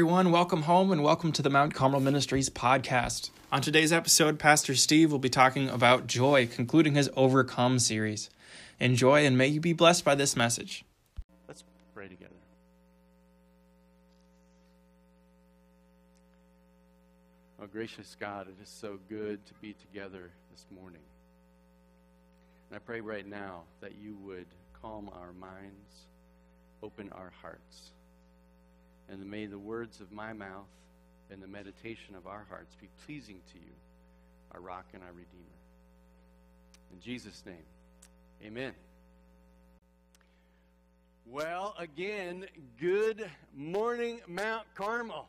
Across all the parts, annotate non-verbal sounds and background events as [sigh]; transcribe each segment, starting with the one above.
everyone. Welcome home and welcome to the Mount Carmel Ministries podcast. On today's episode, Pastor Steve will be talking about joy, concluding his Overcome series. Enjoy and may you be blessed by this message. Let's pray together. Oh, gracious God, it is so good to be together this morning. And I pray right now that you would calm our minds, open our hearts and may the words of my mouth and the meditation of our hearts be pleasing to you, our rock and our redeemer. In Jesus' name, amen. Well, again, good morning, Mount Carmel.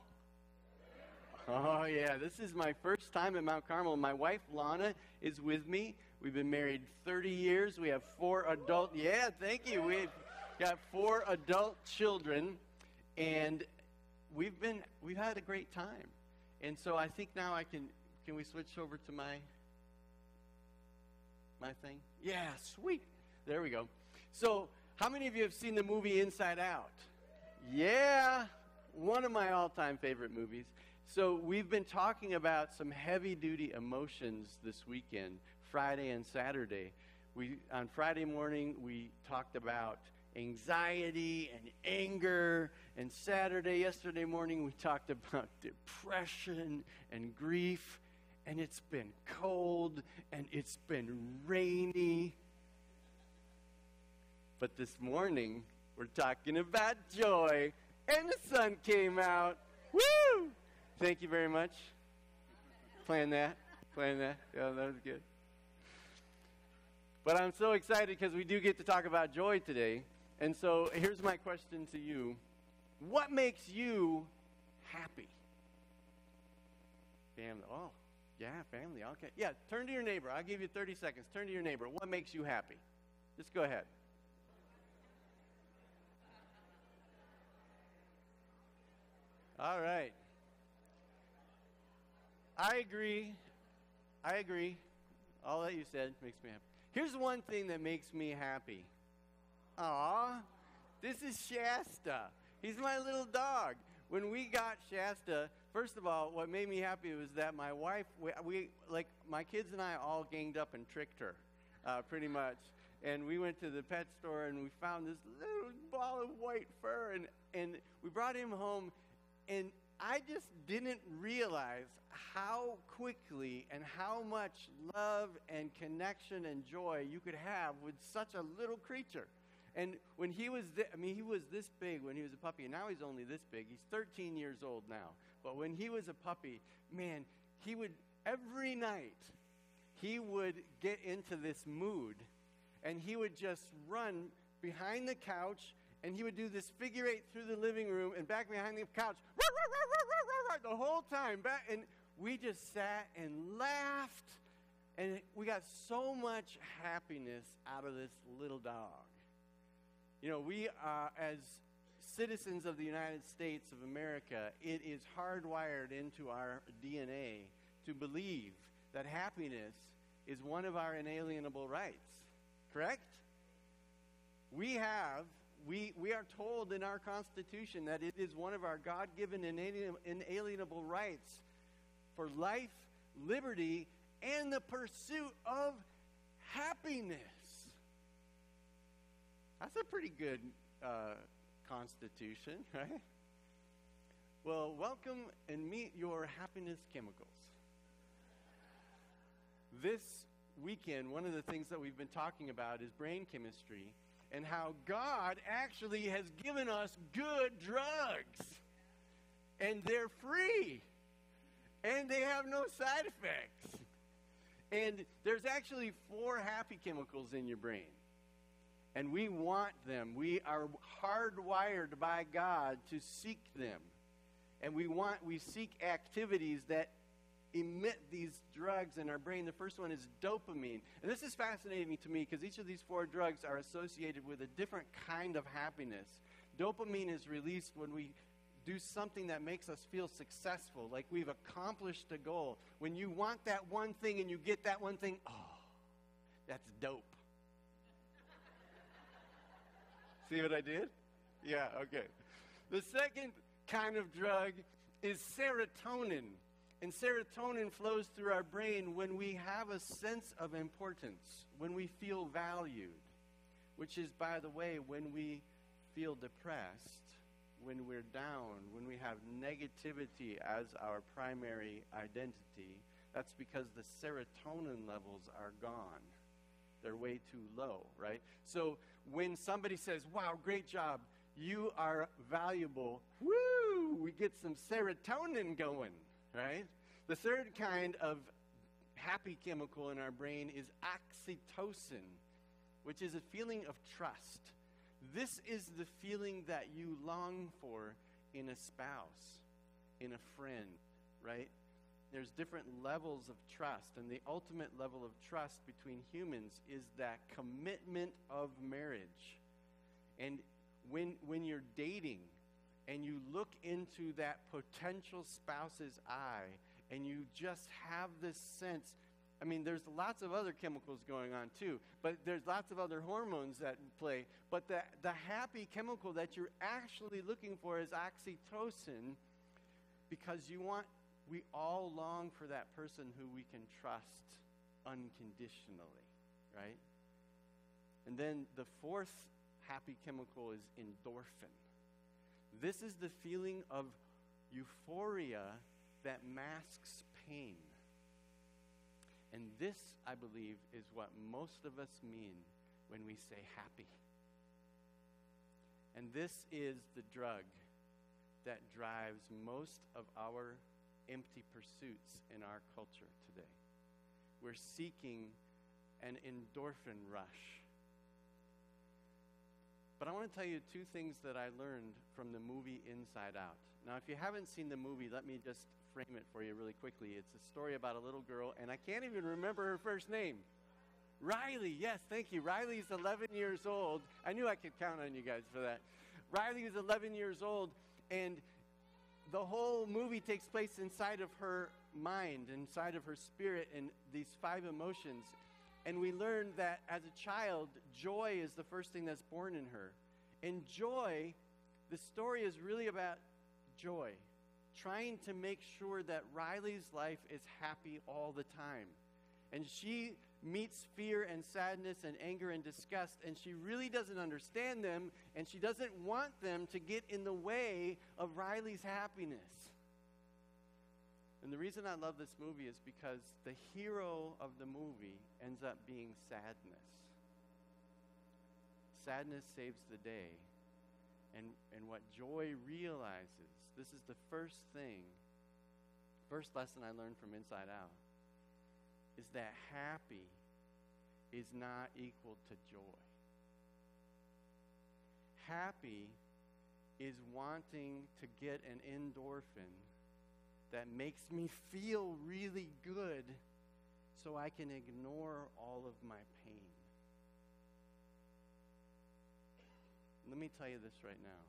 Oh, yeah, this is my first time at Mount Carmel. My wife, Lana, is with me. We've been married 30 years. We have four adult, yeah, thank you. We've got four adult children and we've been we've had a great time. And so i think now i can can we switch over to my my thing? Yeah sweet. There we go. So how many of you have seen the movie inside out? Yeah one of my all-time favorite movies. So we've been talking about some heavy duty emotions this weekend friday and saturday. We on friday morning we talked about anxiety and anger. And Saturday, yesterday morning, we talked about [laughs] depression and grief. And it's been cold and it's been rainy. But this morning, we're talking about joy. And the sun came out. Woo! Thank you very much. Plan that. Plan that. Yeah, that was good. But I'm so excited because we do get to talk about joy today. And so here's my question to you What makes you happy? Family. Oh, yeah, family. Okay. Yeah, turn to your neighbor. I'll give you 30 seconds. Turn to your neighbor. What makes you happy? Just go ahead. All right. I agree. I agree. All that you said makes me happy. Here's one thing that makes me happy Aw, this is Shasta. He's my little dog. When we got Shasta, first of all, what made me happy was that my wife, we, we like, my kids and I all ganged up and tricked her, uh, pretty much. And we went to the pet store and we found this little ball of white fur and, and we brought him home. And I just didn't realize how quickly and how much love and connection and joy you could have with such a little creature. And when he was, th- I mean, he was this big when he was a puppy, and now he's only this big. He's 13 years old now. But when he was a puppy, man, he would, every night, he would get into this mood, and he would just run behind the couch, and he would do this figure eight through the living room and back behind the couch, the whole time. Back, and we just sat and laughed, and we got so much happiness out of this little dog. You know, we, are, as citizens of the United States of America, it is hardwired into our DNA to believe that happiness is one of our inalienable rights. Correct? We have, we, we are told in our Constitution that it is one of our God given inalienable rights for life, liberty, and the pursuit of happiness. That's a pretty good uh, constitution, [laughs] right? Well, welcome and meet your happiness chemicals. This weekend, one of the things that we've been talking about is brain chemistry and how God actually has given us good drugs. And they're free. And they have no side effects. And there's actually four happy chemicals in your brain and we want them. We are hardwired by God to seek them. And we want we seek activities that emit these drugs in our brain. The first one is dopamine. And this is fascinating to me because each of these four drugs are associated with a different kind of happiness. Dopamine is released when we do something that makes us feel successful, like we've accomplished a goal. When you want that one thing and you get that one thing, oh, that's dope. See what I did? Yeah, okay. The second kind of drug is serotonin. And serotonin flows through our brain when we have a sense of importance, when we feel valued, which is, by the way, when we feel depressed, when we're down, when we have negativity as our primary identity. That's because the serotonin levels are gone. They're way too low, right? So when somebody says, wow, great job, you are valuable, woo, we get some serotonin going, right? The third kind of happy chemical in our brain is oxytocin, which is a feeling of trust. This is the feeling that you long for in a spouse, in a friend, right? There's different levels of trust, and the ultimate level of trust between humans is that commitment of marriage. And when, when you're dating and you look into that potential spouse's eye and you just have this sense I mean, there's lots of other chemicals going on too, but there's lots of other hormones that play. But the, the happy chemical that you're actually looking for is oxytocin because you want, we all long for that person who we can trust unconditionally, right? And then the fourth happy chemical is endorphin. This is the feeling of euphoria that masks pain. And this, I believe, is what most of us mean when we say happy. And this is the drug that drives most of our empty pursuits in our culture today. We're seeking an endorphin rush. But I want to tell you two things that I learned from the movie Inside Out. Now, if you haven't seen the movie, let me just frame it for you really quickly. It's a story about a little girl, and I can't even remember her first name. Riley, yes, thank you. Riley's 11 years old. I knew I could count on you guys for that. Riley is 11 years old, and the whole movie takes place inside of her mind, inside of her spirit, and these five emotions. And we learn that as a child, joy is the first thing that's born in her. And joy, the story is really about joy trying to make sure that Riley's life is happy all the time. And she meets fear and sadness and anger and disgust, and she really doesn't understand them, and she doesn't want them to get in the way of Riley's happiness. And the reason I love this movie is because the hero of the movie ends up being sadness. Sadness saves the day. And, and what joy realizes this is the first thing, first lesson I learned from Inside Out, is that happy is not equal to joy. Happy is wanting to get an endorphin that makes me feel really good so I can ignore all of my pain. Let me tell you this right now.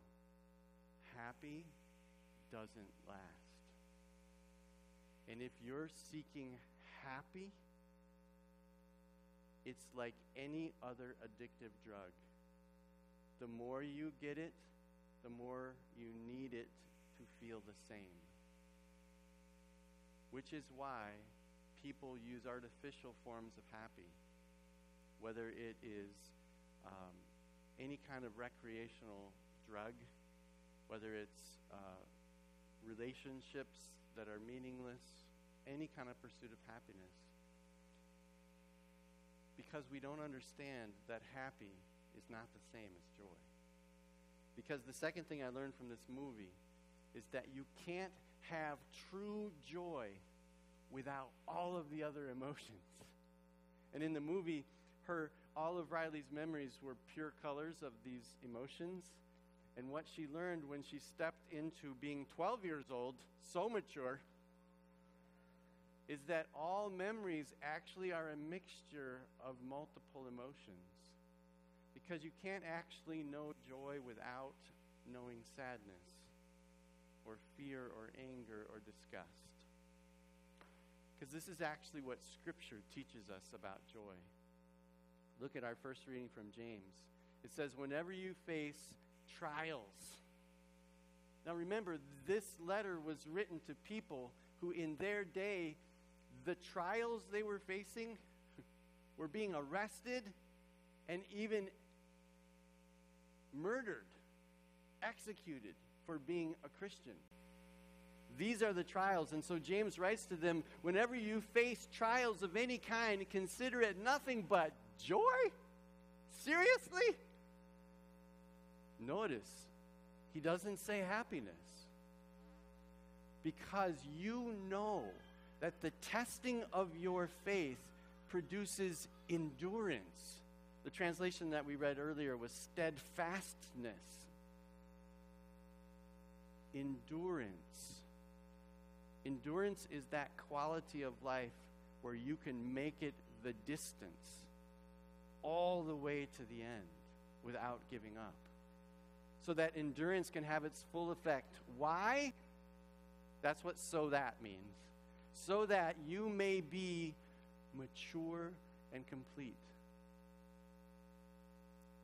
Happy doesn't last. And if you're seeking happy, it's like any other addictive drug. The more you get it, the more you need it to feel the same. Which is why people use artificial forms of happy, whether it is um, any kind of recreational drug, whether it's uh, relationships that are meaningless, any kind of pursuit of happiness. Because we don't understand that happy is not the same as joy. Because the second thing I learned from this movie is that you can't have true joy without all of the other emotions. And in the movie, her all of Riley's memories were pure colors of these emotions and what she learned when she stepped into being 12 years old, so mature, is that all memories actually are a mixture of multiple emotions. Because you can't actually know joy without knowing sadness, or fear, or anger, or disgust. Because this is actually what Scripture teaches us about joy. Look at our first reading from James. It says, Whenever you face trials. Now remember, this letter was written to people who, in their day, the trials they were facing [laughs] were being arrested and even murdered, executed for being a Christian. These are the trials. And so James writes to them whenever you face trials of any kind, consider it nothing but joy. Seriously? Notice, he doesn't say happiness. Because you know that the testing of your faith produces endurance. The translation that we read earlier was steadfastness. Endurance. Endurance is that quality of life where you can make it the distance all the way to the end without giving up. So that endurance can have its full effect. Why? That's what so that means. So that you may be mature and complete.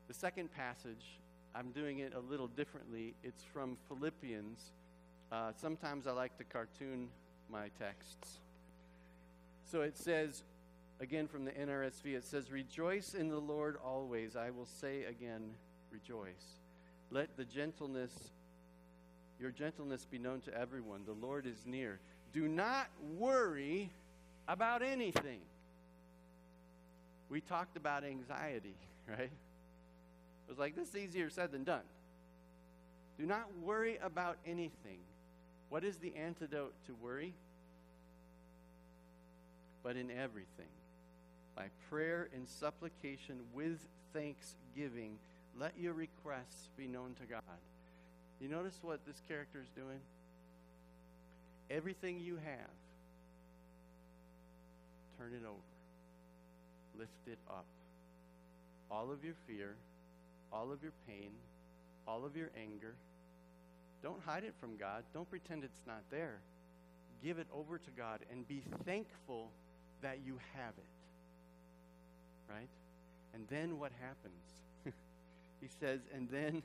The second passage, I'm doing it a little differently. It's from Philippians. Uh, sometimes I like to cartoon my texts. So it says, again from the NRSV, it says, Rejoice in the Lord always. I will say again, rejoice. Let the gentleness, your gentleness be known to everyone. The Lord is near. Do not worry about anything. We talked about anxiety, [laughs] right? It was like, this is easier said than done. Do not worry about anything. What is the antidote to worry? But in everything, by prayer and supplication with thanksgiving, let your requests be known to God. You notice what this character is doing? Everything you have, turn it over, lift it up. All of your fear, all of your pain, all of your anger. Don't hide it from God. Don't pretend it's not there. Give it over to God and be thankful that you have it. Right? And then what happens? [laughs] he says, and then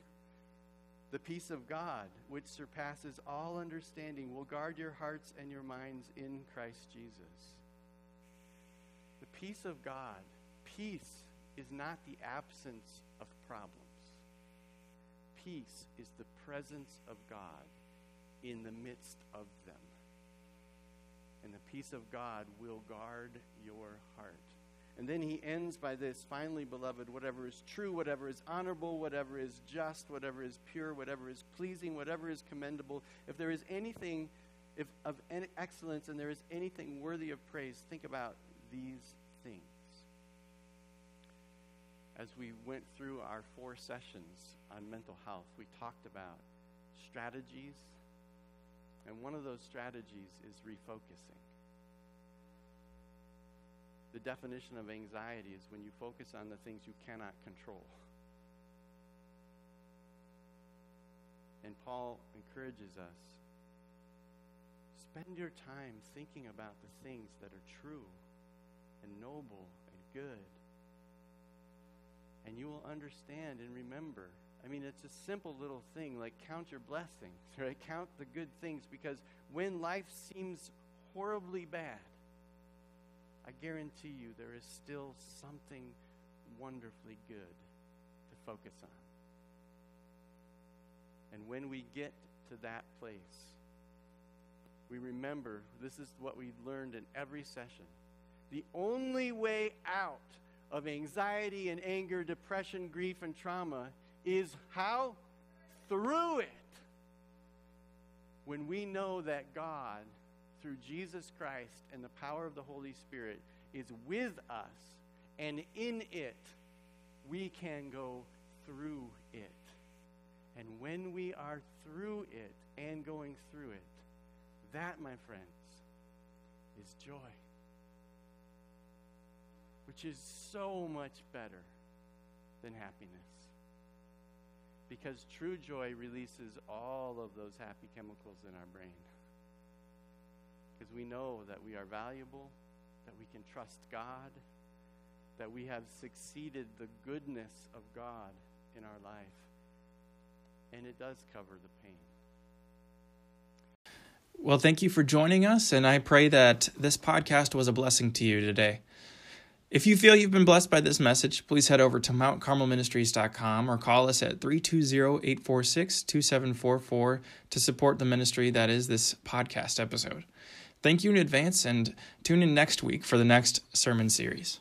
the peace of God, which surpasses all understanding, will guard your hearts and your minds in Christ Jesus. The peace of God, peace is not the absence of problems. Peace is the presence of God in the midst of them. And the peace of God will guard your heart. And then he ends by this finally, beloved, whatever is true, whatever is honorable, whatever is just, whatever is pure, whatever is pleasing, whatever is commendable, if there is anything if, of excellence and there is anything worthy of praise, think about these things as we went through our four sessions on mental health, we talked about strategies, and one of those strategies is refocusing. The definition of anxiety is when you focus on the things you cannot control. And Paul encourages us spend your time thinking about the things that are true and noble and good and you will understand and remember. I mean, it's a simple little thing like count your blessings, [laughs] right? Count the good things because when life seems horribly bad, I guarantee you there is still something wonderfully good to focus on. And when we get to that place, we remember this is what we learned in every session. The only way out of anxiety and anger, depression, grief, and trauma is how? Through it. When we know that God, through Jesus Christ and the power of the Holy Spirit, is with us, and in it, we can go through it. And when we are through it and going through it, that, my friends, is joy which is so much better than happiness. Because true joy releases all of those happy chemicals in our brain. We know that we are valuable, that we can trust God, that we have succeeded the goodness of God in our life. And it does cover the pain. Well, thank you for joining us, and I pray that this podcast was a blessing to you today. If you feel you've been blessed by this message, please head over to mountcarmelministries.com or call us at 320-846-2744 to support the ministry that is this podcast episode. Thank you in advance and tune in next week for the next sermon series.